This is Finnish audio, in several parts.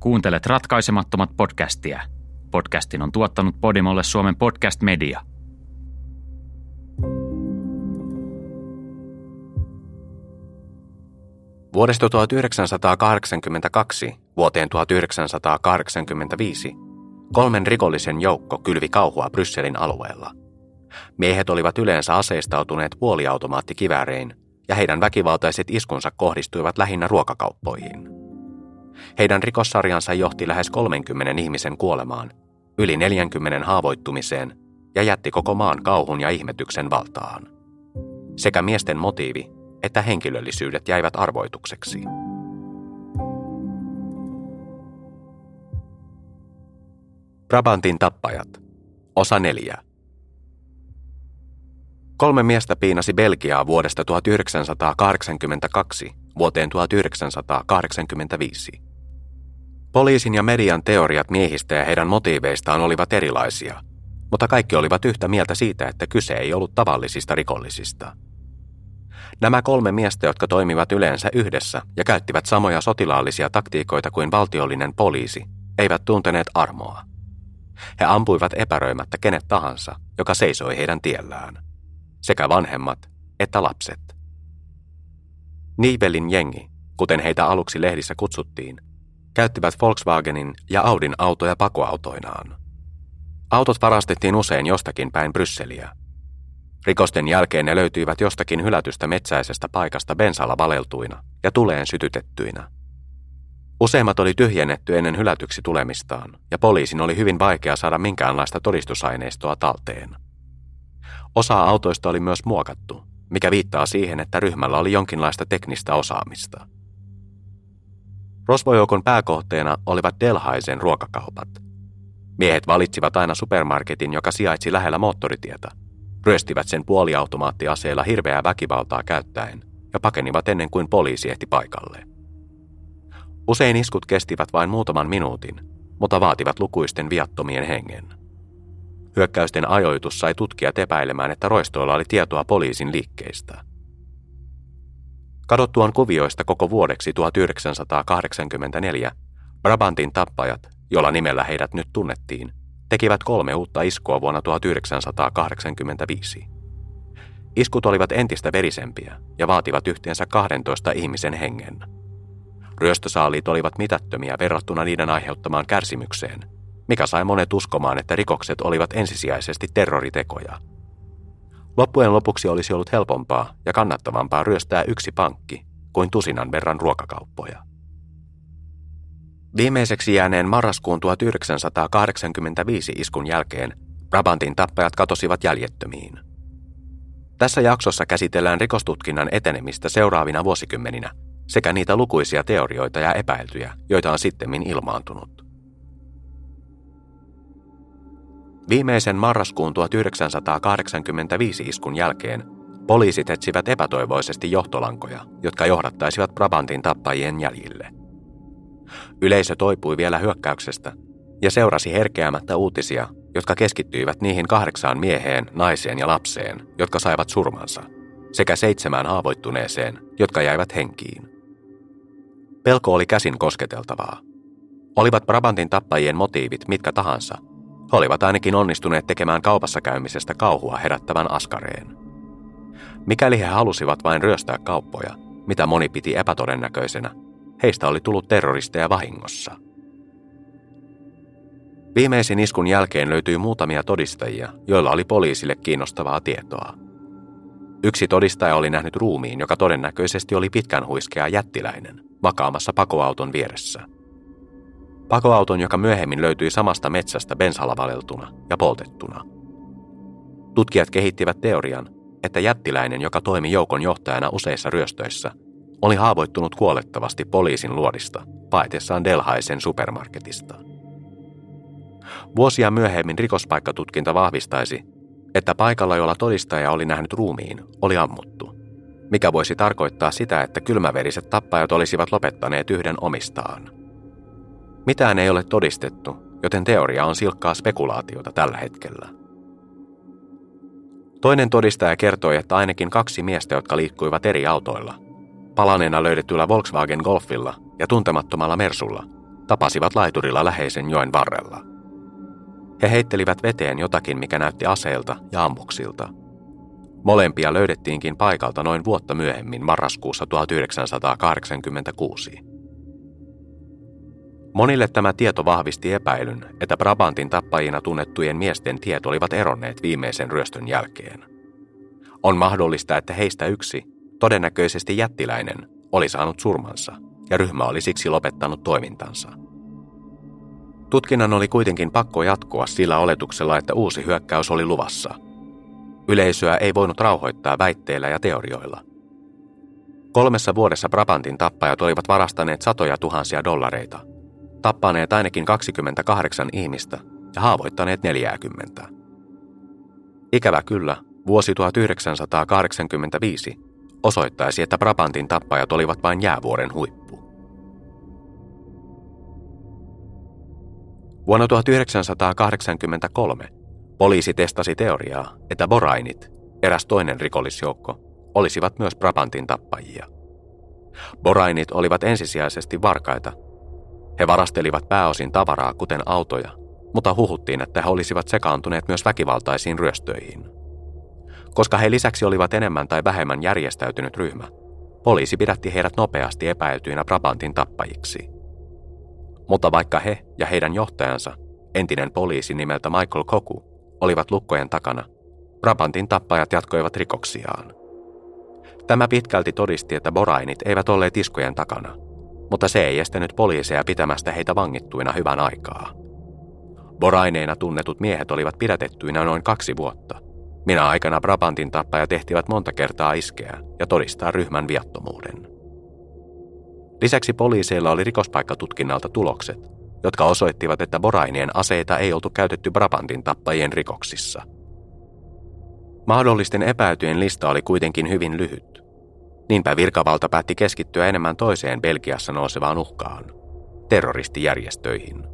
Kuuntelet ratkaisemattomat podcastia. Podcastin on tuottanut Podimolle Suomen podcast media. Vuodesta 1982 vuoteen 1985 kolmen rikollisen joukko kylvi kauhua Brysselin alueella. Miehet olivat yleensä aseistautuneet puoliautomaattikiväärein ja heidän väkivaltaiset iskunsa kohdistuivat lähinnä ruokakauppoihin. Heidän rikossarjansa johti lähes 30 ihmisen kuolemaan, yli 40 haavoittumiseen ja jätti koko maan kauhun ja ihmetyksen valtaan. Sekä miesten motiivi että henkilöllisyydet jäivät arvoitukseksi. Brabantin tappajat. Osa neljä. Kolme miestä piinasi Belgiaa vuodesta 1982 vuoteen 1985. Poliisin ja median teoriat miehistä ja heidän motiiveistaan olivat erilaisia, mutta kaikki olivat yhtä mieltä siitä, että kyse ei ollut tavallisista rikollisista. Nämä kolme miestä, jotka toimivat yleensä yhdessä ja käyttivät samoja sotilaallisia taktiikoita kuin valtiollinen poliisi, eivät tunteneet armoa. He ampuivat epäröimättä kenet tahansa, joka seisoi heidän tiellään. Sekä vanhemmat että lapset. Niibelin jengi, kuten heitä aluksi lehdissä kutsuttiin, käyttivät Volkswagenin ja Audin autoja pakoautoinaan. Autot varastettiin usein jostakin päin Brysseliä. Rikosten jälkeen ne löytyivät jostakin hylätystä metsäisestä paikasta bensalla valeltuina ja tuleen sytytettyinä. Useimmat oli tyhjennetty ennen hylätyksi tulemistaan, ja poliisin oli hyvin vaikea saada minkäänlaista todistusaineistoa talteen. Osa autoista oli myös muokattu, mikä viittaa siihen, että ryhmällä oli jonkinlaista teknistä osaamista. Rosvojoukon pääkohteena olivat Delhaisen ruokakaupat. Miehet valitsivat aina supermarketin, joka sijaitsi lähellä moottoritietä, ryöstivät sen puoliautomaattiaseella hirveää väkivaltaa käyttäen ja pakenivat ennen kuin poliisi ehti paikalle. Usein iskut kestivät vain muutaman minuutin, mutta vaativat lukuisten viattomien hengen. Hyökkäysten ajoitus sai tutkijat epäilemään, että roistoilla oli tietoa poliisin liikkeistä. Kadottuaan kuvioista koko vuodeksi 1984, Brabantin tappajat, jolla nimellä heidät nyt tunnettiin, tekivät kolme uutta iskua vuonna 1985. Iskut olivat entistä verisempiä ja vaativat yhteensä 12 ihmisen hengen. Ryöstösaaliit olivat mitättömiä verrattuna niiden aiheuttamaan kärsimykseen, mikä sai monet uskomaan, että rikokset olivat ensisijaisesti terroritekoja. Loppujen lopuksi olisi ollut helpompaa ja kannattavampaa ryöstää yksi pankki kuin tusinan verran ruokakauppoja. Viimeiseksi jääneen marraskuun 1985 iskun jälkeen Brabantin tappajat katosivat jäljettömiin. Tässä jaksossa käsitellään rikostutkinnan etenemistä seuraavina vuosikymmeninä sekä niitä lukuisia teorioita ja epäiltyjä, joita on sittemmin ilmaantunut. Viimeisen marraskuun 1985 iskun jälkeen poliisit etsivät epätoivoisesti johtolankoja, jotka johdattaisivat Brabantin tappajien jäljille. Yleisö toipui vielä hyökkäyksestä ja seurasi herkeämättä uutisia, jotka keskittyivät niihin kahdeksaan mieheen, naiseen ja lapseen, jotka saivat surmansa, sekä seitsemään haavoittuneeseen, jotka jäivät henkiin. Pelko oli käsin kosketeltavaa. Olivat Brabantin tappajien motiivit mitkä tahansa, he olivat ainakin onnistuneet tekemään kaupassa käymisestä kauhua herättävän askareen. Mikäli he halusivat vain ryöstää kauppoja, mitä moni piti epätodennäköisenä, heistä oli tullut terroristeja vahingossa. Viimeisin iskun jälkeen löytyi muutamia todistajia, joilla oli poliisille kiinnostavaa tietoa. Yksi todistaja oli nähnyt ruumiin, joka todennäköisesti oli pitkän huiskea jättiläinen, vakaamassa pakoauton vieressä. Pakoauton, joka myöhemmin löytyi samasta metsästä bensalla valeltuna ja poltettuna. Tutkijat kehittivät teorian, että jättiläinen, joka toimi joukon johtajana useissa ryöstöissä, oli haavoittunut kuolettavasti poliisin luodista paetessaan Delhaisen supermarketista. Vuosia myöhemmin rikospaikkatutkinta vahvistaisi, että paikalla, jolla todistaja oli nähnyt ruumiin, oli ammuttu, mikä voisi tarkoittaa sitä, että kylmäveriset tappajat olisivat lopettaneet yhden omistaan. Mitään ei ole todistettu, joten teoria on silkkaa spekulaatiota tällä hetkellä. Toinen todistaja kertoi, että ainakin kaksi miestä, jotka liikkuivat eri autoilla, palaneena löydetyllä Volkswagen Golfilla ja tuntemattomalla Mersulla, tapasivat laiturilla läheisen joen varrella. He heittelivät veteen jotakin, mikä näytti aseelta ja ammuksilta. Molempia löydettiinkin paikalta noin vuotta myöhemmin marraskuussa 1986. Monille tämä tieto vahvisti epäilyn, että Brabantin tappajina tunnettujen miesten tiet olivat eronneet viimeisen ryöstön jälkeen. On mahdollista, että heistä yksi, todennäköisesti jättiläinen, oli saanut surmansa ja ryhmä oli siksi lopettanut toimintansa. Tutkinnan oli kuitenkin pakko jatkua sillä oletuksella, että uusi hyökkäys oli luvassa. Yleisöä ei voinut rauhoittaa väitteillä ja teorioilla. Kolmessa vuodessa Brabantin tappajat olivat varastaneet satoja tuhansia dollareita, tappaneet ainakin 28 ihmistä ja haavoittaneet 40. Ikävä kyllä, vuosi 1985 osoittaisi, että Brabantin tappajat olivat vain jäävuoren huippu. Vuonna 1983 poliisi testasi teoriaa, että Borainit, eräs toinen rikollisjoukko, olisivat myös Brabantin tappajia. Borainit olivat ensisijaisesti varkaita. He varastelivat pääosin tavaraa, kuten autoja, mutta huhuttiin, että he olisivat sekaantuneet myös väkivaltaisiin ryöstöihin. Koska he lisäksi olivat enemmän tai vähemmän järjestäytynyt ryhmä, poliisi pidätti heidät nopeasti epäiltyinä Brabantin tappajiksi – mutta vaikka he ja heidän johtajansa, entinen poliisi nimeltä Michael Koku, olivat lukkojen takana, Brabantin tappajat jatkoivat rikoksiaan. Tämä pitkälti todisti, että Borainit eivät olleet iskojen takana, mutta se ei estänyt poliiseja pitämästä heitä vangittuina hyvän aikaa. Boraineina tunnetut miehet olivat pidätettyinä noin kaksi vuotta. Minä aikana Brabantin tappajat tehtivät monta kertaa iskeä ja todistaa ryhmän viattomuuden. Lisäksi poliiseilla oli rikospaikkatutkinnalta tulokset, jotka osoittivat, että Borainien aseita ei oltu käytetty Brabantin tappajien rikoksissa. Mahdollisten epäytyjen lista oli kuitenkin hyvin lyhyt. Niinpä virkavalta päätti keskittyä enemmän toiseen Belgiassa nousevaan uhkaan, terroristijärjestöihin.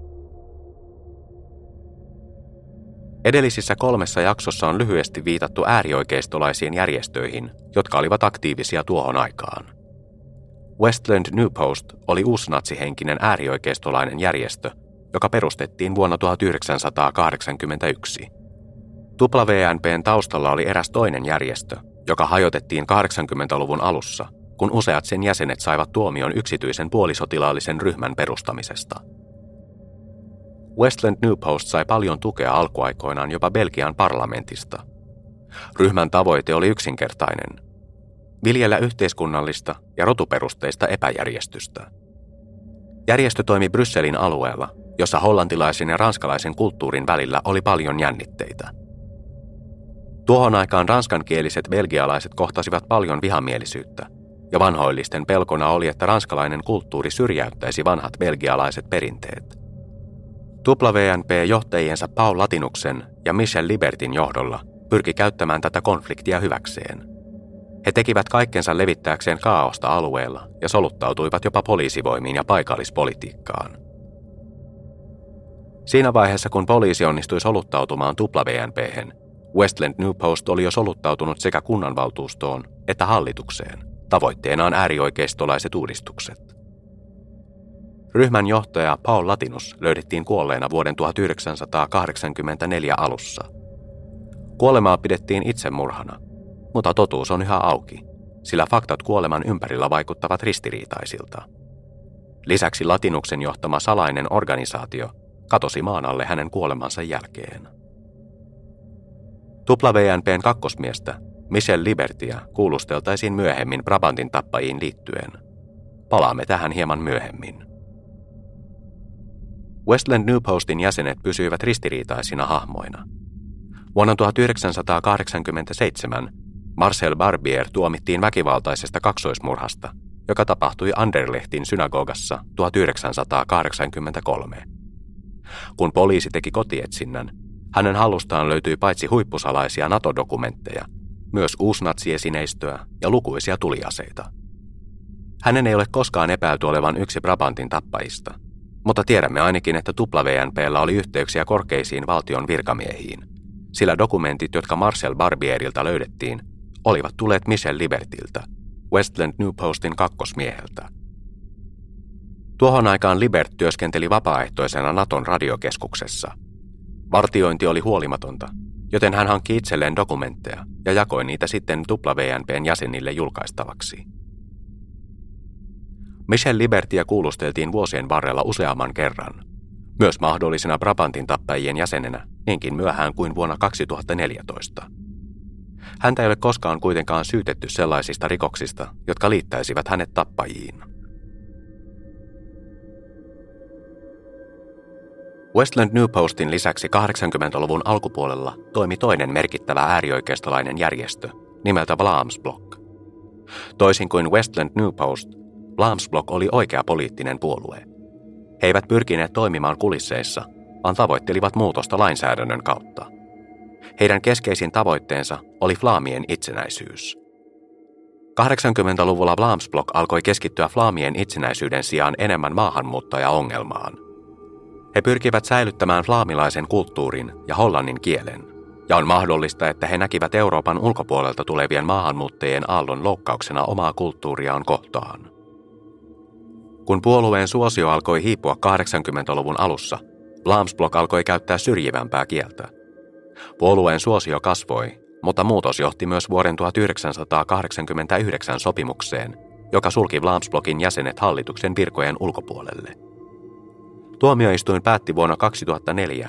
Edellisissä kolmessa jaksossa on lyhyesti viitattu äärioikeistolaisiin järjestöihin, jotka olivat aktiivisia tuohon aikaan. Westland New Post oli uusnatsihenkinen äärioikeistolainen järjestö, joka perustettiin vuonna 1981. WNPn taustalla oli eräs toinen järjestö, joka hajotettiin 80-luvun alussa, kun useat sen jäsenet saivat tuomion yksityisen puolisotilaallisen ryhmän perustamisesta. Westland New Post sai paljon tukea alkuaikoinaan jopa Belgian parlamentista. Ryhmän tavoite oli yksinkertainen – viljellä yhteiskunnallista ja rotuperusteista epäjärjestystä. Järjestö toimi Brysselin alueella, jossa hollantilaisen ja ranskalaisen kulttuurin välillä oli paljon jännitteitä. Tuohon aikaan ranskankieliset belgialaiset kohtasivat paljon vihamielisyyttä, ja vanhoillisten pelkona oli, että ranskalainen kulttuuri syrjäyttäisi vanhat belgialaiset perinteet. WNP-johtajiensa Paul Latinuksen ja Michel Libertin johdolla pyrki käyttämään tätä konfliktia hyväkseen – he tekivät kaikkensa levittääkseen kaaosta alueella ja soluttautuivat jopa poliisivoimiin ja paikallispolitiikkaan. Siinä vaiheessa, kun poliisi onnistui soluttautumaan WNP, Westland New Post oli jo soluttautunut sekä kunnanvaltuustoon että hallitukseen, tavoitteenaan äärioikeistolaiset uudistukset. Ryhmän johtaja Paul Latinus löydettiin kuolleena vuoden 1984 alussa. Kuolemaa pidettiin itsemurhana, mutta totuus on yhä auki, sillä faktat kuoleman ympärillä vaikuttavat ristiriitaisilta. Lisäksi Latinuksen johtama salainen organisaatio katosi maan alle hänen kuolemansa jälkeen. WNPn kakkosmiestä Michel Libertia kuulusteltaisiin myöhemmin Brabantin tappajiin liittyen. Palaamme tähän hieman myöhemmin. Westland New Postin jäsenet pysyivät ristiriitaisina hahmoina. Vuonna 1987 Marcel Barbier tuomittiin väkivaltaisesta kaksoismurhasta, joka tapahtui Anderlehtin synagogassa 1983. Kun poliisi teki kotietsinnän, hänen hallustaan löytyi paitsi huippusalaisia NATO-dokumentteja, myös uusnatsiesineistöä ja lukuisia tuliaseita. Hänen ei ole koskaan epäilty olevan yksi Brabantin tappajista, mutta tiedämme ainakin, että WNPllä oli yhteyksiä korkeisiin valtion virkamiehiin, sillä dokumentit, jotka Marcel Barbierilta löydettiin, olivat tulleet Michel Libertiltä, Westland New Postin kakkosmieheltä. Tuohon aikaan Libert työskenteli vapaaehtoisena Naton radiokeskuksessa. Vartiointi oli huolimatonta, joten hän hankki itselleen dokumentteja ja jakoi niitä sitten WNPn jäsenille julkaistavaksi. Michel Libertia kuulusteltiin vuosien varrella useamman kerran, myös mahdollisena Brabantin tappajien jäsenenä niinkin myöhään kuin vuonna 2014. Häntä ei ole koskaan kuitenkaan syytetty sellaisista rikoksista, jotka liittäisivät hänet tappajiin. Westland New Postin lisäksi 80-luvun alkupuolella toimi toinen merkittävä äärioikeistolainen järjestö nimeltä Vlaams Block. Toisin kuin Westland New Post, Vlaams Block oli oikea poliittinen puolue. He eivät pyrkineet toimimaan kulisseissa, vaan tavoittelivat muutosta lainsäädännön kautta. Heidän keskeisin tavoitteensa oli Flaamien itsenäisyys. 80-luvulla Vlaamsblok alkoi keskittyä Flaamien itsenäisyyden sijaan enemmän maahanmuuttajaongelmaan. He pyrkivät säilyttämään flaamilaisen kulttuurin ja hollannin kielen, ja on mahdollista, että he näkivät Euroopan ulkopuolelta tulevien maahanmuuttajien aallon loukkauksena omaa kulttuuriaan kohtaan. Kun puolueen suosio alkoi hiipua 80-luvun alussa, Vlaamsblok alkoi käyttää syrjivämpää kieltä – Puolueen suosio kasvoi, mutta muutos johti myös vuoden 1989 sopimukseen, joka sulki Vlaamsblokin jäsenet hallituksen virkojen ulkopuolelle. Tuomioistuin päätti vuonna 2004,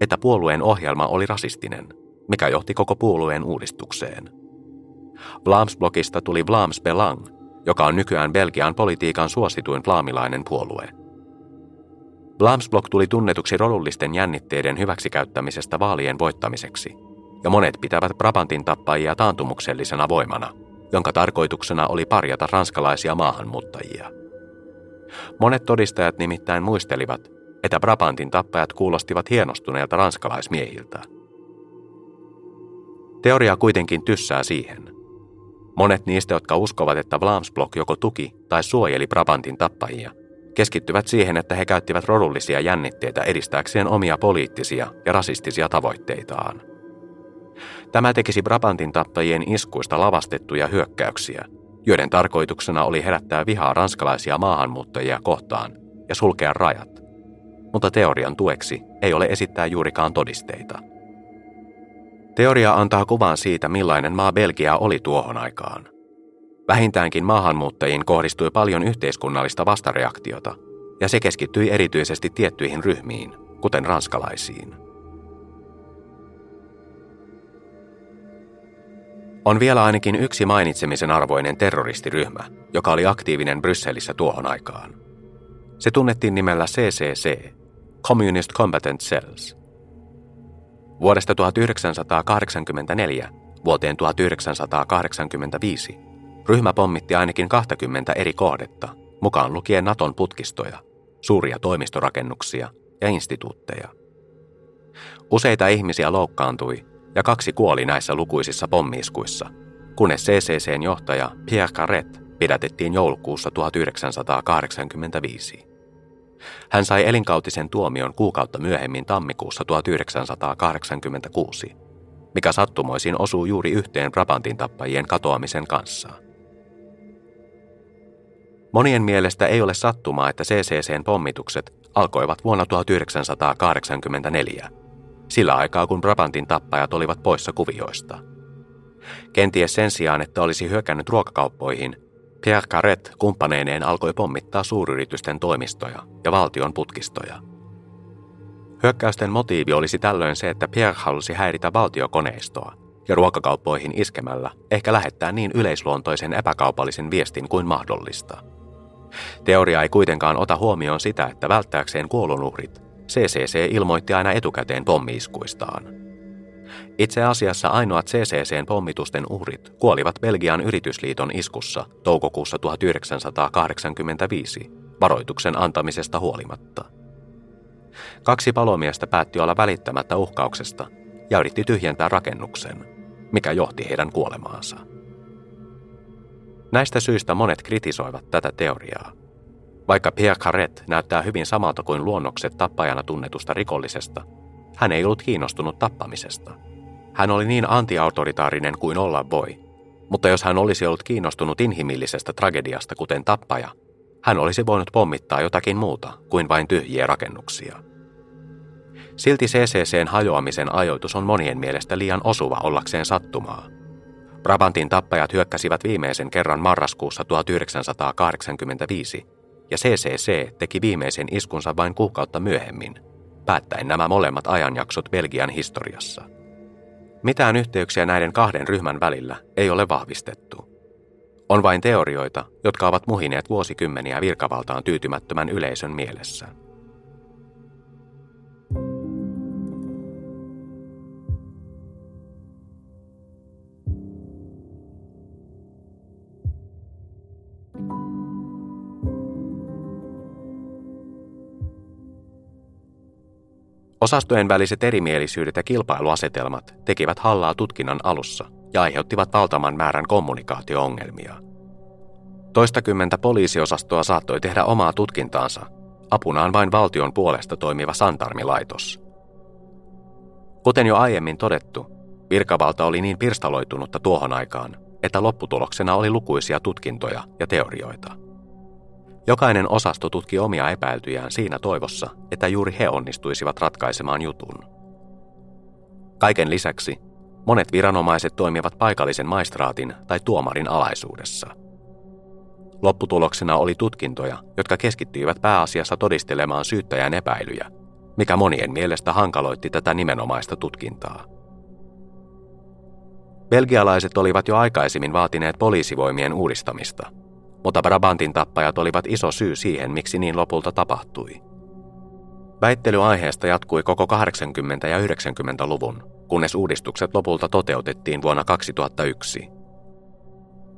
että puolueen ohjelma oli rasistinen, mikä johti koko puolueen uudistukseen. Vlaamsblokista tuli Vlaams Belang, joka on nykyään Belgian politiikan suosituin flaamilainen puolue – Blamsblok tuli tunnetuksi rodullisten jännitteiden hyväksikäyttämisestä vaalien voittamiseksi, ja monet pitävät Brabantin tappajia taantumuksellisena voimana, jonka tarkoituksena oli parjata ranskalaisia maahanmuuttajia. Monet todistajat nimittäin muistelivat, että Brabantin tappajat kuulostivat hienostuneilta ranskalaismiehiltä. Teoria kuitenkin tyssää siihen. Monet niistä, jotka uskovat, että Blamsblok joko tuki tai suojeli Brabantin tappajia – keskittyvät siihen, että he käyttivät rodullisia jännitteitä edistääkseen omia poliittisia ja rasistisia tavoitteitaan. Tämä tekisi Brabantin tappajien iskuista lavastettuja hyökkäyksiä, joiden tarkoituksena oli herättää vihaa ranskalaisia maahanmuuttajia kohtaan ja sulkea rajat. Mutta teorian tueksi ei ole esittää juurikaan todisteita. Teoria antaa kuvan siitä, millainen maa Belgia oli tuohon aikaan. Vähintäänkin maahanmuuttajiin kohdistui paljon yhteiskunnallista vastareaktiota, ja se keskittyi erityisesti tiettyihin ryhmiin, kuten ranskalaisiin. On vielä ainakin yksi mainitsemisen arvoinen terroristiryhmä, joka oli aktiivinen Brysselissä tuohon aikaan. Se tunnettiin nimellä CCC, Communist Combatant Cells. Vuodesta 1984 vuoteen 1985 Ryhmä pommitti ainakin 20 eri kohdetta, mukaan lukien Naton putkistoja, suuria toimistorakennuksia ja instituutteja. Useita ihmisiä loukkaantui ja kaksi kuoli näissä lukuisissa pommiiskuissa, kunnes CCCn johtaja Pierre Carret pidätettiin joulukuussa 1985. Hän sai elinkautisen tuomion kuukautta myöhemmin tammikuussa 1986, mikä sattumoisin osuu juuri yhteen Brabantin tappajien katoamisen kanssa. Monien mielestä ei ole sattumaa, että CCCn pommitukset alkoivat vuonna 1984, sillä aikaa kun Brabantin tappajat olivat poissa kuvioista. Kenties sen sijaan, että olisi hyökännyt ruokakauppoihin, Pierre Carret kumppaneineen alkoi pommittaa suuryritysten toimistoja ja valtion putkistoja. Hyökkäysten motiivi olisi tällöin se, että Pierre halusi häiritä valtiokoneistoa ja ruokakauppoihin iskemällä ehkä lähettää niin yleisluontoisen epäkaupallisen viestin kuin mahdollista – Teoria ei kuitenkaan ota huomioon sitä, että välttääkseen kuolonuhrit, CCC ilmoitti aina etukäteen pommiiskuistaan. Itse asiassa ainoat CCCn pommitusten uhrit kuolivat Belgian yritysliiton iskussa toukokuussa 1985 varoituksen antamisesta huolimatta. Kaksi palomiestä päätti olla välittämättä uhkauksesta ja yritti tyhjentää rakennuksen, mikä johti heidän kuolemaansa. Näistä syistä monet kritisoivat tätä teoriaa. Vaikka Pierre Carret näyttää hyvin samalta kuin luonnokset tappajana tunnetusta rikollisesta, hän ei ollut kiinnostunut tappamisesta. Hän oli niin antiautoritaarinen kuin olla voi, mutta jos hän olisi ollut kiinnostunut inhimillisestä tragediasta kuten tappaja, hän olisi voinut pommittaa jotakin muuta kuin vain tyhjiä rakennuksia. Silti CCCn hajoamisen ajoitus on monien mielestä liian osuva ollakseen sattumaa. Brabantin tappajat hyökkäsivät viimeisen kerran marraskuussa 1985 ja CCC teki viimeisen iskunsa vain kuukautta myöhemmin, päättäen nämä molemmat ajanjaksot Belgian historiassa. Mitään yhteyksiä näiden kahden ryhmän välillä ei ole vahvistettu. On vain teorioita, jotka ovat muhineet vuosikymmeniä virkavaltaan tyytymättömän yleisön mielessä. Osastojen väliset erimielisyydet ja kilpailuasetelmat tekivät hallaa tutkinnan alussa ja aiheuttivat valtavan määrän kommunikaatioongelmia. Toistakymmentä poliisiosastoa saattoi tehdä omaa tutkintaansa, apunaan vain valtion puolesta toimiva Santarmilaitos. Kuten jo aiemmin todettu, virkavalta oli niin pirstaloitunutta tuohon aikaan, että lopputuloksena oli lukuisia tutkintoja ja teorioita. Jokainen osasto tutki omia epäiltyjään siinä toivossa, että juuri he onnistuisivat ratkaisemaan jutun. Kaiken lisäksi monet viranomaiset toimivat paikallisen maistraatin tai tuomarin alaisuudessa. Lopputuloksena oli tutkintoja, jotka keskittyivät pääasiassa todistelemaan syyttäjän epäilyjä, mikä monien mielestä hankaloitti tätä nimenomaista tutkintaa. Belgialaiset olivat jo aikaisemmin vaatineet poliisivoimien uudistamista – mutta Brabantin tappajat olivat iso syy siihen, miksi niin lopulta tapahtui. Väittely aiheesta jatkui koko 80- ja 90-luvun, kunnes uudistukset lopulta toteutettiin vuonna 2001.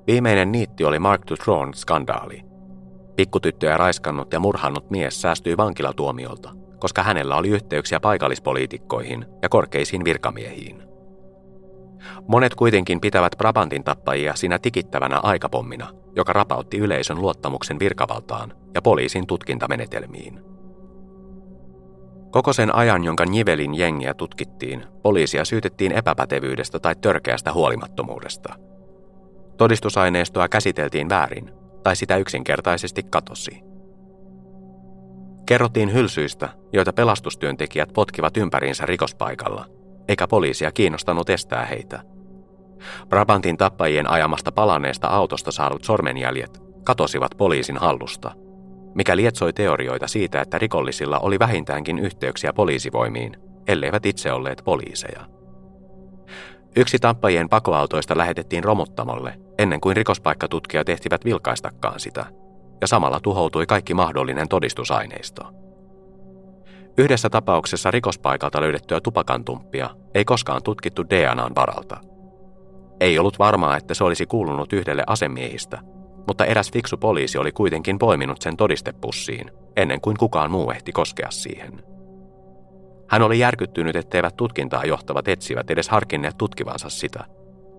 Viimeinen niitti oli Mark Dutron-skandaali. Pikkutyttöjä raiskannut ja murhannut mies säästyi vankilatuomiolta, koska hänellä oli yhteyksiä paikallispoliitikkoihin ja korkeisiin virkamiehiin. Monet kuitenkin pitävät Brabantin tappajia siinä tikittävänä aikapommina, joka rapautti yleisön luottamuksen virkavaltaan ja poliisin tutkintamenetelmiin. Koko sen ajan, jonka Nivelin jengiä tutkittiin, poliisia syytettiin epäpätevyydestä tai törkeästä huolimattomuudesta. Todistusaineistoa käsiteltiin väärin, tai sitä yksinkertaisesti katosi. Kerrottiin hylsyistä, joita pelastustyöntekijät potkivat ympäriinsä rikospaikalla, eikä poliisia kiinnostanut estää heitä – Brabantin tappajien ajamasta palaneesta autosta saadut sormenjäljet katosivat poliisin hallusta, mikä lietsoi teorioita siitä, että rikollisilla oli vähintäänkin yhteyksiä poliisivoimiin, elleivät itse olleet poliiseja. Yksi tappajien pakoautoista lähetettiin romuttamolle ennen kuin rikospaikkatutkijat ehtivät vilkaistakaan sitä, ja samalla tuhoutui kaikki mahdollinen todistusaineisto. Yhdessä tapauksessa rikospaikalta löydettyä tupakantumppia ei koskaan tutkittu DNAn varalta – ei ollut varmaa, että se olisi kuulunut yhdelle asemiehistä, mutta eräs fiksu poliisi oli kuitenkin poiminut sen todistepussiin, ennen kuin kukaan muu ehti koskea siihen. Hän oli järkyttynyt, etteivät tutkintaa johtavat etsivät edes harkinneet tutkivansa sitä,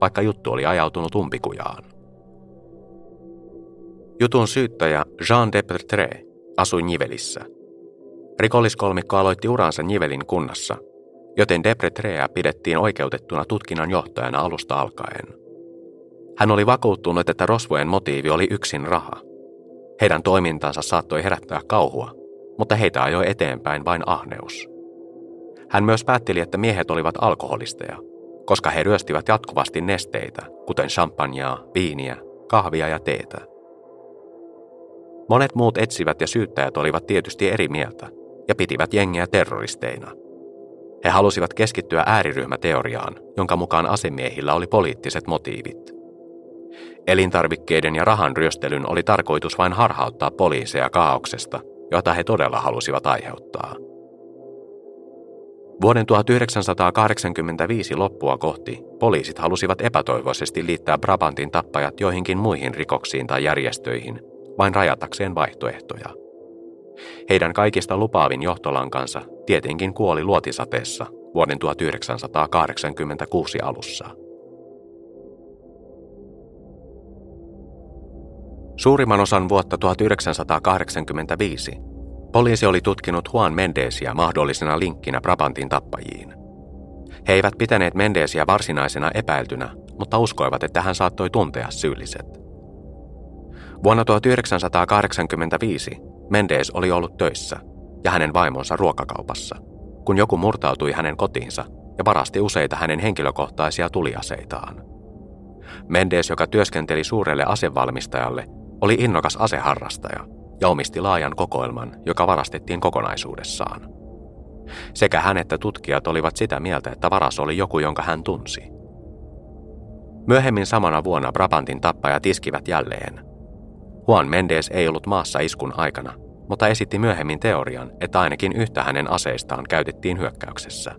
vaikka juttu oli ajautunut umpikujaan. Jutun syyttäjä Jean Depertre asui Nivelissä. Rikolliskolmikko aloitti uransa Nivelin kunnassa joten Depretreä pidettiin oikeutettuna tutkinnan johtajana alusta alkaen. Hän oli vakuuttunut, että rosvojen motiivi oli yksin raha. Heidän toimintansa saattoi herättää kauhua, mutta heitä ajoi eteenpäin vain ahneus. Hän myös päätteli, että miehet olivat alkoholisteja, koska he ryöstivät jatkuvasti nesteitä, kuten champagnea, viiniä, kahvia ja teetä. Monet muut etsivät ja syyttäjät olivat tietysti eri mieltä ja pitivät jengiä terroristeina – he halusivat keskittyä ääriryhmäteoriaan, jonka mukaan asemiehillä oli poliittiset motiivit. Elintarvikkeiden ja rahan ryöstelyn oli tarkoitus vain harhauttaa poliiseja kaauksesta, jota he todella halusivat aiheuttaa. Vuoden 1985 loppua kohti poliisit halusivat epätoivoisesti liittää Brabantin tappajat joihinkin muihin rikoksiin tai järjestöihin, vain rajatakseen vaihtoehtoja – heidän kaikista lupaavin johtolankansa tietenkin kuoli luotisateessa vuoden 1986 alussa. Suurimman osan vuotta 1985 poliisi oli tutkinut Juan Mendesia mahdollisena linkkinä Brabantin tappajiin. He eivät pitäneet Mendesia varsinaisena epäiltynä, mutta uskoivat, että hän saattoi tuntea syylliset. Vuonna 1985 Mendes oli ollut töissä ja hänen vaimonsa ruokakaupassa, kun joku murtautui hänen kotiinsa ja varasti useita hänen henkilökohtaisia tuliaseitaan. Mendes, joka työskenteli suurelle asevalmistajalle, oli innokas aseharrastaja ja omisti laajan kokoelman, joka varastettiin kokonaisuudessaan. Sekä hän että tutkijat olivat sitä mieltä, että varas oli joku, jonka hän tunsi. Myöhemmin samana vuonna Brabantin tappajat iskivät jälleen. Juan Mendes ei ollut maassa iskun aikana, mutta esitti myöhemmin teorian, että ainakin yhtä hänen aseistaan käytettiin hyökkäyksessä.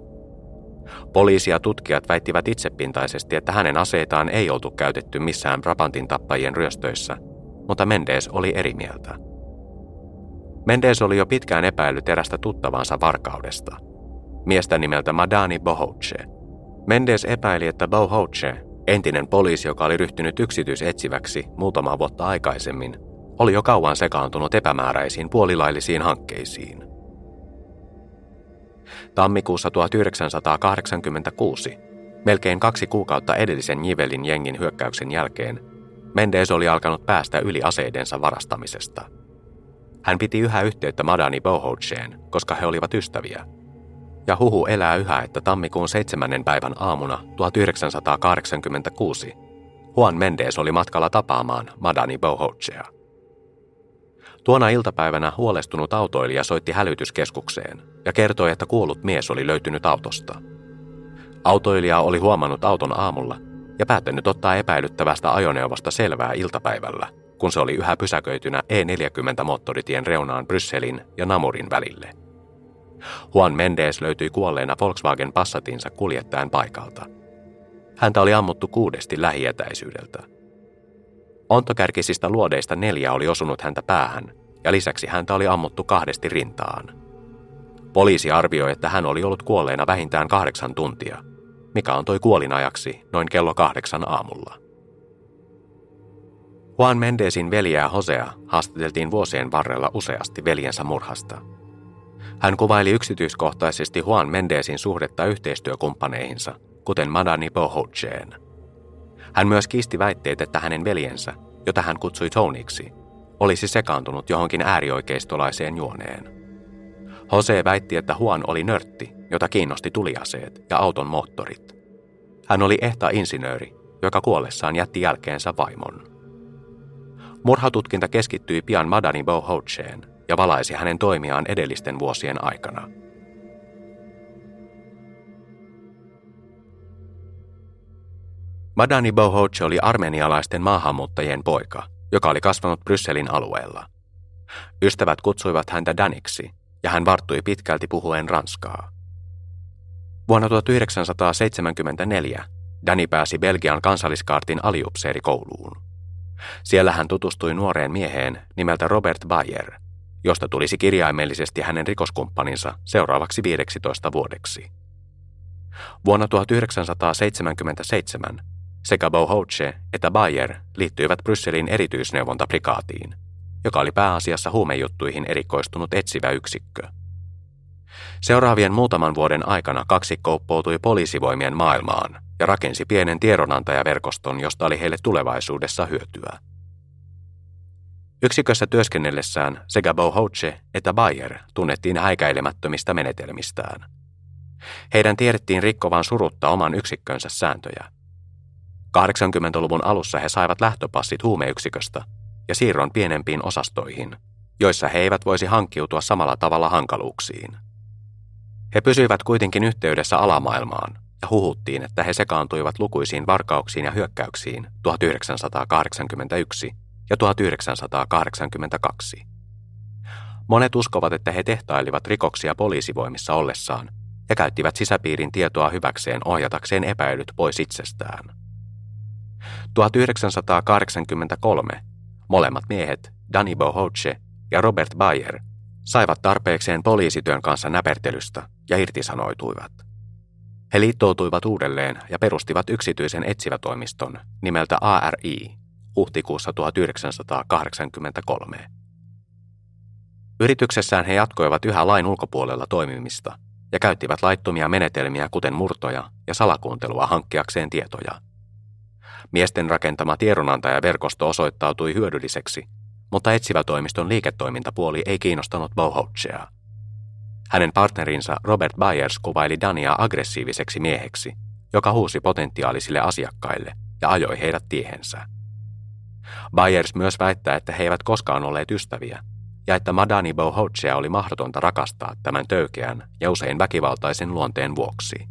Poliisi ja tutkijat väittivät itsepintaisesti, että hänen aseitaan ei oltu käytetty missään Brabantin tappajien ryöstöissä, mutta Mendes oli eri mieltä. Mendes oli jo pitkään epäillyt erästä tuttavansa varkaudesta. Miestä nimeltä Madani Bohoche. Mendes epäili, että Bohoche, entinen poliisi, joka oli ryhtynyt yksityisetsiväksi muutama vuotta aikaisemmin, oli jo kauan sekaantunut epämääräisiin puolilaillisiin hankkeisiin. Tammikuussa 1986, melkein kaksi kuukautta edellisen Jivelin jengin hyökkäyksen jälkeen, Mendes oli alkanut päästä yli aseidensa varastamisesta – hän piti yhä yhteyttä Madani Bohocheen, koska he olivat ystäviä. Ja huhu elää yhä, että tammikuun seitsemännen päivän aamuna 1986 Juan Mendes oli matkalla tapaamaan Madani Bohochea. Tuona iltapäivänä huolestunut autoilija soitti hälytyskeskukseen ja kertoi, että kuollut mies oli löytynyt autosta. Autoilija oli huomannut auton aamulla ja päättänyt ottaa epäilyttävästä ajoneuvosta selvää iltapäivällä – kun se oli yhä pysäköitynä E40-moottoritien reunaan Brysselin ja Namurin välille. Juan Mendes löytyi kuolleena Volkswagen Passatinsa kuljettajan paikalta. Häntä oli ammuttu kuudesti lähietäisyydeltä. Ontokärkisistä luodeista neljä oli osunut häntä päähän, ja lisäksi häntä oli ammuttu kahdesti rintaan. Poliisi arvioi, että hän oli ollut kuolleena vähintään kahdeksan tuntia, mikä antoi kuolinajaksi noin kello kahdeksan aamulla. Juan Mendesin veljeä Hosea haastateltiin vuosien varrella useasti veljensä murhasta. Hän kuvaili yksityiskohtaisesti Juan Mendesin suhdetta yhteistyökumppaneihinsa, kuten Madani Bohocheen. Hän myös kiisti väitteet, että hänen veljensä, jota hän kutsui Toniksi, olisi sekaantunut johonkin äärioikeistolaiseen juoneen. Jose väitti, että Juan oli nörtti, jota kiinnosti tuliaseet ja auton moottorit. Hän oli ehta insinööri, joka kuollessaan jätti jälkeensä vaimon. Murhatutkinta keskittyi pian Madani Bohocheen ja valaisi hänen toimiaan edellisten vuosien aikana. Madani Bohoche oli armenialaisten maahanmuuttajien poika, joka oli kasvanut Brysselin alueella. Ystävät kutsuivat häntä Daniksi, ja hän varttui pitkälti puhuen ranskaa. Vuonna 1974 Dani pääsi Belgian kansalliskaartin aliupseerikouluun. Siellä hän tutustui nuoreen mieheen nimeltä Robert Bayer, josta tulisi kirjaimellisesti hänen rikoskumppaninsa seuraavaksi 15 vuodeksi. Vuonna 1977 sekä Bohoche että Bayer liittyivät Brysselin erityisneuvontaprikaatiin, joka oli pääasiassa huumejuttuihin erikoistunut etsivä yksikkö. Seuraavien muutaman vuoden aikana kaksikko uppoutui poliisivoimien maailmaan ja rakensi pienen tiedonantajaverkoston, josta oli heille tulevaisuudessa hyötyä. Yksikössä työskennellessään sekä Bohoche että Bayer tunnettiin häikäilemättömistä menetelmistään. Heidän tiedettiin rikkovan surutta oman yksikkönsä sääntöjä. 80-luvun alussa he saivat lähtöpassit huumeyksiköstä ja siirron pienempiin osastoihin, joissa he eivät voisi hankkiutua samalla tavalla hankaluuksiin. He pysyivät kuitenkin yhteydessä alamaailmaan ja huhuttiin, että he sekaantuivat lukuisiin varkauksiin ja hyökkäyksiin 1981 ja 1982. Monet uskovat, että he tehtailivat rikoksia poliisivoimissa ollessaan ja käyttivät sisäpiirin tietoa hyväkseen ohjatakseen epäilyt pois itsestään. 1983 molemmat miehet, Danny Bohoche ja Robert Bayer, saivat tarpeekseen poliisityön kanssa näpertelystä ja irtisanoituivat. He liittoutuivat uudelleen ja perustivat yksityisen etsivätoimiston nimeltä ARI huhtikuussa 1983. Yrityksessään he jatkoivat yhä lain ulkopuolella toimimista ja käyttivät laittomia menetelmiä kuten murtoja ja salakuuntelua hankkiakseen tietoja. Miesten rakentama tiedonantajaverkosto osoittautui hyödylliseksi mutta etsivätoimiston liiketoimintapuoli ei kiinnostanut Bohochea. Hänen partnerinsa Robert Byers kuvaili Dania aggressiiviseksi mieheksi, joka huusi potentiaalisille asiakkaille ja ajoi heidät tiehensä. Byers myös väittää, että he eivät koskaan olleet ystäviä, ja että Madani Bohochea oli mahdotonta rakastaa tämän töykeän ja usein väkivaltaisen luonteen vuoksi.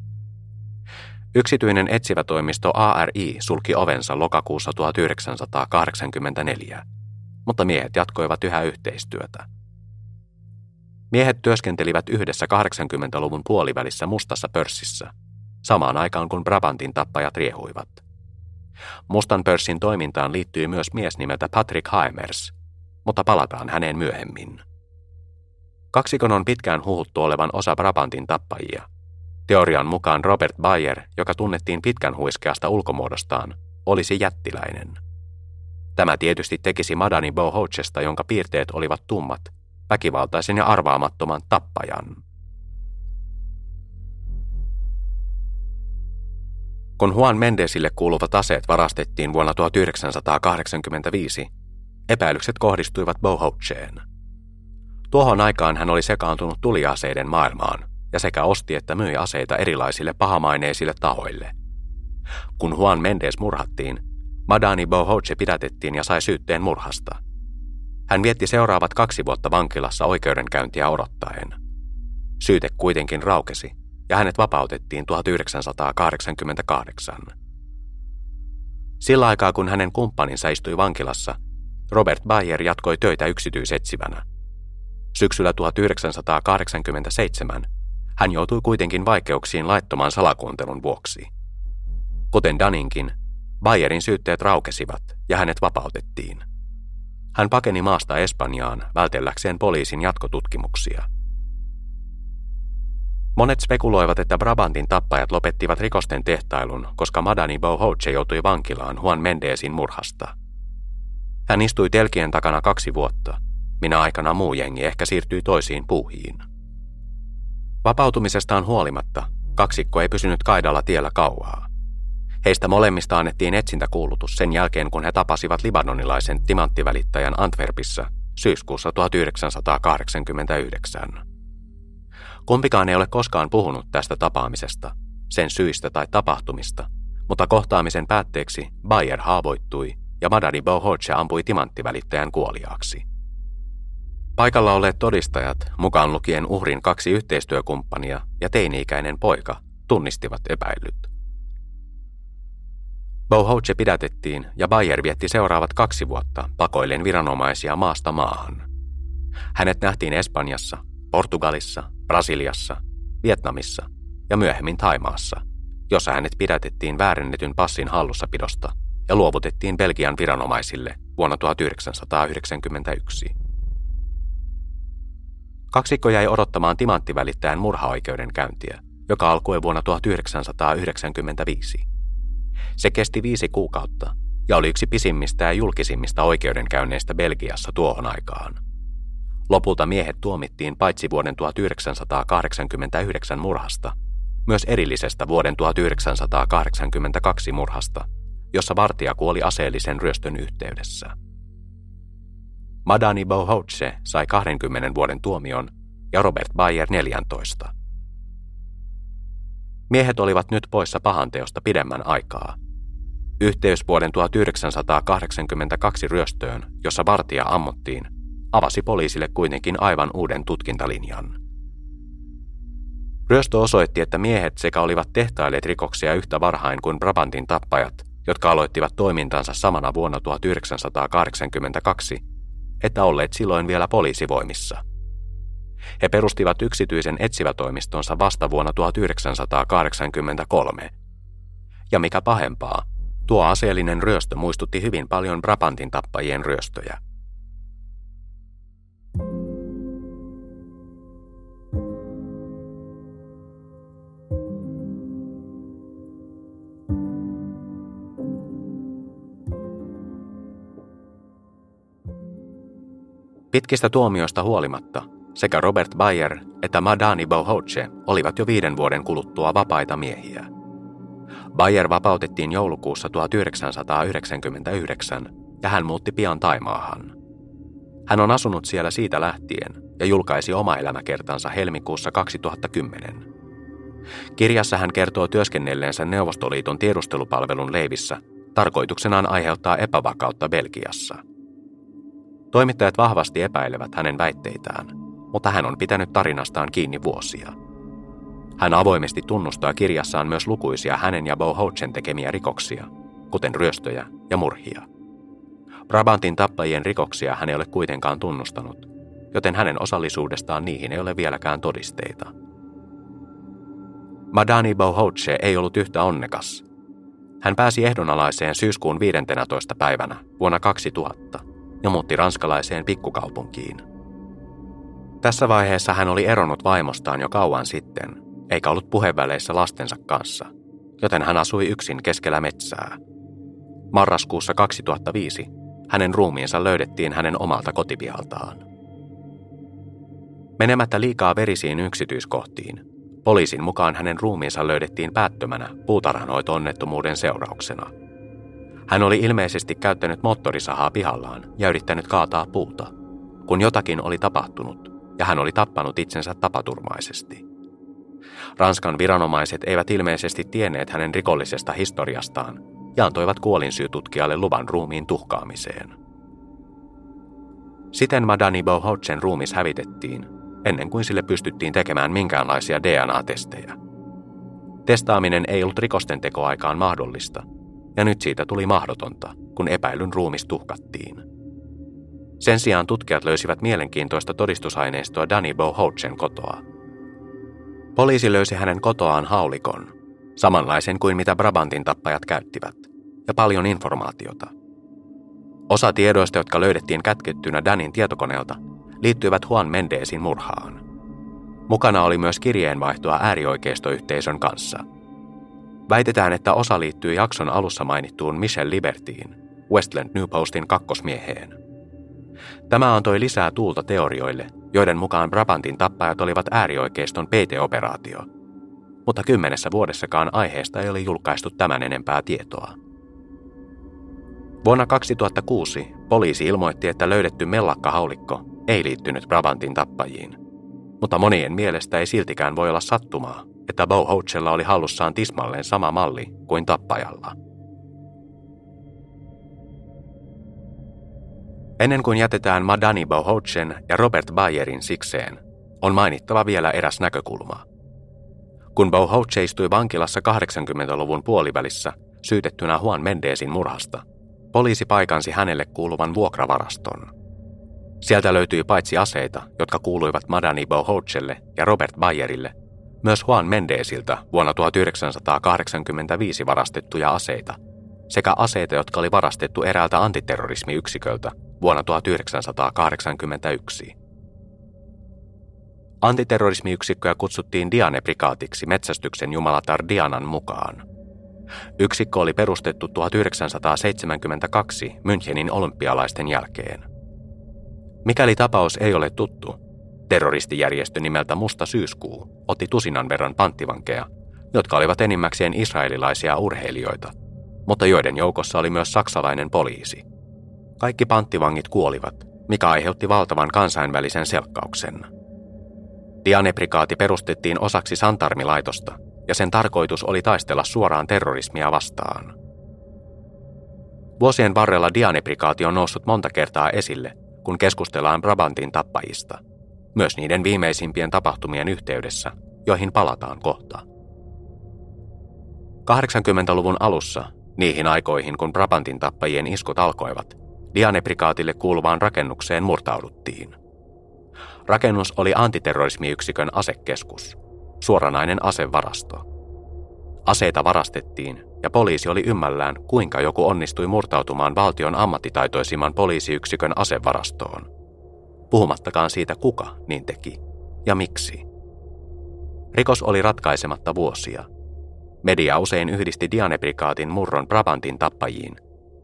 Yksityinen etsivätoimisto ARI sulki ovensa lokakuussa 1984, mutta miehet jatkoivat yhä yhteistyötä. Miehet työskentelivät yhdessä 80-luvun puolivälissä mustassa pörssissä, samaan aikaan kun Brabantin tappajat riehuivat. Mustan pörssin toimintaan liittyy myös mies nimeltä Patrick Haemers, mutta palataan häneen myöhemmin. Kaksikon on pitkään huhuttu olevan osa Brabantin tappajia. Teorian mukaan Robert Bayer, joka tunnettiin pitkän huiskeasta ulkomuodostaan, olisi jättiläinen. Tämä tietysti tekisi Madani Bohochesta, jonka piirteet olivat tummat, väkivaltaisen ja arvaamattoman tappajan. Kun Juan Mendesille kuuluvat aseet varastettiin vuonna 1985, epäilykset kohdistuivat Bohocheen. Tuohon aikaan hän oli sekaantunut tuliaseiden maailmaan ja sekä osti että myi aseita erilaisille pahamaineisille tahoille. Kun Juan Mendes murhattiin, Madani Bohoche pidätettiin ja sai syytteen murhasta. Hän vietti seuraavat kaksi vuotta vankilassa oikeudenkäyntiä odottaen. Syyte kuitenkin raukesi ja hänet vapautettiin 1988. Sillä aikaa kun hänen kumppaninsa istui vankilassa, Robert Bayer jatkoi töitä yksityisetsivänä. Syksyllä 1987 hän joutui kuitenkin vaikeuksiin laittoman salakuuntelun vuoksi. Kuten Daninkin, Bayerin syytteet raukesivat ja hänet vapautettiin. Hän pakeni maasta Espanjaan vältelläkseen poliisin jatkotutkimuksia. Monet spekuloivat, että Brabantin tappajat lopettivat rikosten tehtailun, koska Madani Bohoche joutui vankilaan Juan Mendesin murhasta. Hän istui telkien takana kaksi vuotta, minä aikana muu jengi ehkä siirtyi toisiin puuhiin. Vapautumisestaan huolimatta, kaksikko ei pysynyt kaidalla tiellä kauaa. Heistä molemmista annettiin etsintäkuulutus sen jälkeen, kun he tapasivat libanonilaisen timanttivälittäjän Antwerpissa syyskuussa 1989. Kumpikaan ei ole koskaan puhunut tästä tapaamisesta, sen syistä tai tapahtumista, mutta kohtaamisen päätteeksi Bayer haavoittui ja Madadi Bohoche ampui timanttivälittäjän kuoliaaksi. Paikalla olleet todistajat, mukaan lukien uhrin kaksi yhteistyökumppania ja teini-ikäinen poika, tunnistivat epäilyt. Bohoche pidätettiin ja Bayer vietti seuraavat kaksi vuotta pakoillen viranomaisia maasta maahan. Hänet nähtiin Espanjassa, Portugalissa, Brasiliassa, Vietnamissa ja myöhemmin Taimaassa, jossa hänet pidätettiin väärennetyn passin hallussapidosta ja luovutettiin Belgian viranomaisille vuonna 1991. Kaksikko jäi odottamaan timanttivälittäjän murhaoikeudenkäyntiä, joka alkoi vuonna 1995. Se kesti viisi kuukautta ja oli yksi pisimmistä ja julkisimmista oikeudenkäynneistä Belgiassa tuohon aikaan. Lopulta miehet tuomittiin paitsi vuoden 1989 murhasta, myös erillisestä vuoden 1982 murhasta, jossa vartija kuoli aseellisen ryöstön yhteydessä. Madani Bohoutse sai 20 vuoden tuomion ja Robert Bayer 14. Miehet olivat nyt poissa pahanteosta pidemmän aikaa. Yhteys vuoden 1982 ryöstöön, jossa vartija ammuttiin, avasi poliisille kuitenkin aivan uuden tutkintalinjan. Ryöstö osoitti, että miehet sekä olivat tehtailleet rikoksia yhtä varhain kuin Brabantin tappajat, jotka aloittivat toimintansa samana vuonna 1982, että olleet silloin vielä poliisivoimissa – he perustivat yksityisen etsivätoimistonsa vasta vuonna 1983. Ja mikä pahempaa, tuo aseellinen ryöstö muistutti hyvin paljon Brabantin tappajien ryöstöjä. Pitkistä tuomioista huolimatta sekä Robert Bayer että Madani Bohoche olivat jo viiden vuoden kuluttua vapaita miehiä. Bayer vapautettiin joulukuussa 1999 ja hän muutti pian Taimaahan. Hän on asunut siellä siitä lähtien ja julkaisi oma elämäkertansa helmikuussa 2010. Kirjassa hän kertoo työskennelleensä Neuvostoliiton tiedustelupalvelun leivissä tarkoituksenaan aiheuttaa epävakautta Belgiassa. Toimittajat vahvasti epäilevät hänen väitteitään, mutta hän on pitänyt tarinastaan kiinni vuosia. Hän avoimesti tunnustaa kirjassaan myös lukuisia hänen ja Bo Houtsen tekemiä rikoksia, kuten ryöstöjä ja murhia. Brabantin tappajien rikoksia hän ei ole kuitenkaan tunnustanut, joten hänen osallisuudestaan niihin ei ole vieläkään todisteita. Madani Bohoutse ei ollut yhtä onnekas. Hän pääsi ehdonalaiseen syyskuun 15. päivänä vuonna 2000 ja muutti ranskalaiseen pikkukaupunkiin. Tässä vaiheessa hän oli eronnut vaimostaan jo kauan sitten, eikä ollut puheväleissä lastensa kanssa, joten hän asui yksin keskellä metsää. Marraskuussa 2005 hänen ruumiinsa löydettiin hänen omalta kotipihaltaan. Menemättä liikaa verisiin yksityiskohtiin, poliisin mukaan hänen ruumiinsa löydettiin päättömänä puutarhanhoito-onnettomuuden seurauksena. Hän oli ilmeisesti käyttänyt moottorisahaa pihallaan ja yrittänyt kaataa puuta, kun jotakin oli tapahtunut ja hän oli tappanut itsensä tapaturmaisesti. Ranskan viranomaiset eivät ilmeisesti tienneet hänen rikollisesta historiastaan ja antoivat kuolinsyytutkijalle luvan ruumiin tuhkaamiseen. Siten Madani Bohoutsen ruumis hävitettiin, ennen kuin sille pystyttiin tekemään minkäänlaisia DNA-testejä. Testaaminen ei ollut rikosten tekoaikaan mahdollista, ja nyt siitä tuli mahdotonta, kun epäilyn ruumis tuhkattiin. Sen sijaan tutkijat löysivät mielenkiintoista todistusaineistoa Danny Bohoutsen kotoa. Poliisi löysi hänen kotoaan haulikon, samanlaisen kuin mitä Brabantin tappajat käyttivät, ja paljon informaatiota. Osa tiedoista, jotka löydettiin kätkettynä Danin tietokoneelta, liittyivät Juan Mendesin murhaan. Mukana oli myös kirjeenvaihtoa äärioikeistoyhteisön kanssa. Väitetään, että osa liittyy jakson alussa mainittuun Michelle Libertiin, Westland New Postin kakkosmieheen. Tämä antoi lisää tuulta teorioille, joiden mukaan Brabantin tappajat olivat äärioikeiston PT-operaatio – mutta kymmenessä vuodessakaan aiheesta ei ole julkaistu tämän enempää tietoa. Vuonna 2006 poliisi ilmoitti, että löydetty mellakkahaulikko ei liittynyt Brabantin tappajiin. Mutta monien mielestä ei siltikään voi olla sattumaa, että Bo Hoachella oli hallussaan tismalleen sama malli kuin tappajalla. Ennen kuin jätetään Madani Bohoutsen ja Robert Bayerin sikseen, on mainittava vielä eräs näkökulma – kun Bohoche istui vankilassa 80-luvun puolivälissä syytettynä Juan Mendesin murhasta, poliisi paikansi hänelle kuuluvan vuokravaraston. Sieltä löytyi paitsi aseita, jotka kuuluivat Madani Bohochelle ja Robert Bayerille, myös Juan Mendesiltä vuonna 1985 varastettuja aseita, sekä aseita, jotka oli varastettu eräältä antiterrorismiyksiköltä vuonna 1981. Antiterrorismiyksikköä kutsuttiin Diane-prikaatiksi metsästyksen jumalatar Dianan mukaan. Yksikkö oli perustettu 1972 Münchenin olympialaisten jälkeen. Mikäli tapaus ei ole tuttu, terroristijärjestö nimeltä Musta syyskuu otti tusinan verran panttivankeja, jotka olivat enimmäkseen israelilaisia urheilijoita, mutta joiden joukossa oli myös saksalainen poliisi. Kaikki panttivangit kuolivat, mikä aiheutti valtavan kansainvälisen selkkauksen – Dianeprikaati perustettiin osaksi Santarmilaitosta, ja sen tarkoitus oli taistella suoraan terrorismia vastaan. Vuosien varrella Dianeprikaati on noussut monta kertaa esille, kun keskustellaan Brabantin tappajista, myös niiden viimeisimpien tapahtumien yhteydessä, joihin palataan kohta. 80-luvun alussa, niihin aikoihin kun Brabantin tappajien iskut alkoivat, Dianeprikaatille kuuluvaan rakennukseen murtauduttiin – Rakennus oli antiterrorismiyksikön asekeskus, suoranainen asevarasto. Aseita varastettiin ja poliisi oli ymmällään, kuinka joku onnistui murtautumaan valtion ammattitaitoisimman poliisiyksikön asevarastoon. Puhumattakaan siitä, kuka niin teki ja miksi. Rikos oli ratkaisematta vuosia. Media usein yhdisti Dianebrikaatin murron Brabantin tappajiin,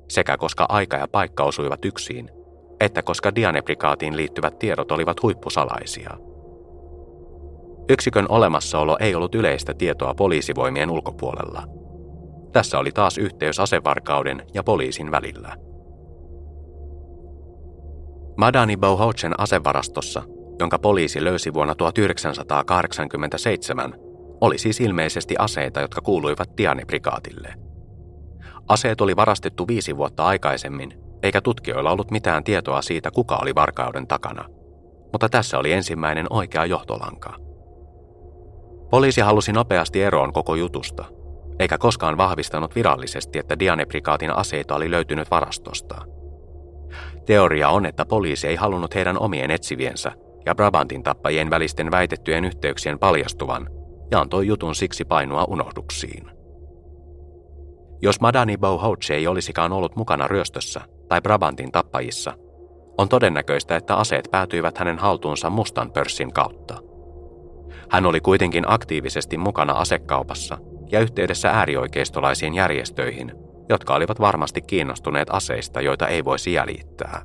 sekä koska aika ja paikka osuivat yksin – että koska Dianebrikaatiin liittyvät tiedot olivat huippusalaisia. Yksikön olemassaolo ei ollut yleistä tietoa poliisivoimien ulkopuolella. Tässä oli taas yhteys asevarkauden ja poliisin välillä. Madani Bauhauchen asevarastossa, jonka poliisi löysi vuonna 1987, oli siis ilmeisesti aseita, jotka kuuluivat Diane-prikaatille. Aseet oli varastettu viisi vuotta aikaisemmin, eikä tutkijoilla ollut mitään tietoa siitä, kuka oli varkauden takana. Mutta tässä oli ensimmäinen oikea johtolanka. Poliisi halusi nopeasti eroon koko jutusta, eikä koskaan vahvistanut virallisesti, että Diane-prikaatin aseita oli löytynyt varastosta. Teoria on, että poliisi ei halunnut heidän omien etsiviensä ja Brabantin tappajien välisten väitettyjen yhteyksien paljastuvan ja antoi jutun siksi painua unohduksiin. Jos Madani Bauhouche ei olisikaan ollut mukana ryöstössä tai Brabantin tappajissa, on todennäköistä, että aseet päätyivät hänen haltuunsa mustan pörssin kautta. Hän oli kuitenkin aktiivisesti mukana asekaupassa ja yhteydessä äärioikeistolaisiin järjestöihin, jotka olivat varmasti kiinnostuneet aseista, joita ei voisi jäljittää.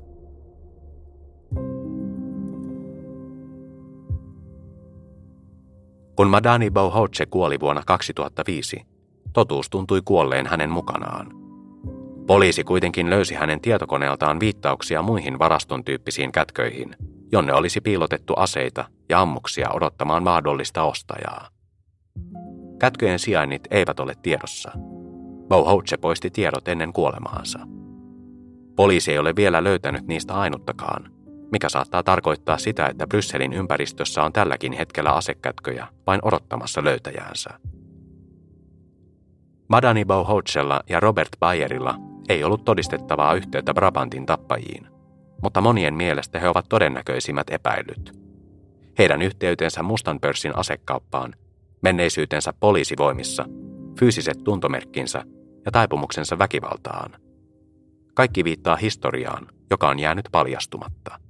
Kun Madani Bauhouche kuoli vuonna 2005, totuus tuntui kuolleen hänen mukanaan. Poliisi kuitenkin löysi hänen tietokoneeltaan viittauksia muihin varaston tyyppisiin kätköihin, jonne olisi piilotettu aseita ja ammuksia odottamaan mahdollista ostajaa. Kätköjen sijainnit eivät ole tiedossa. Bauhouche poisti tiedot ennen kuolemaansa. Poliisi ei ole vielä löytänyt niistä ainuttakaan, mikä saattaa tarkoittaa sitä, että Brysselin ympäristössä on tälläkin hetkellä asekätköjä vain odottamassa löytäjäänsä. Madani Bauhouchella ja Robert Bayerilla ei ollut todistettavaa yhteyttä Brabantin tappajiin, mutta monien mielestä he ovat todennäköisimmät epäilyt. Heidän yhteytensä mustan pörssin asekauppaan, menneisyytensä poliisivoimissa, fyysiset tuntomerkkinsä ja taipumuksensa väkivaltaan. Kaikki viittaa historiaan, joka on jäänyt paljastumatta.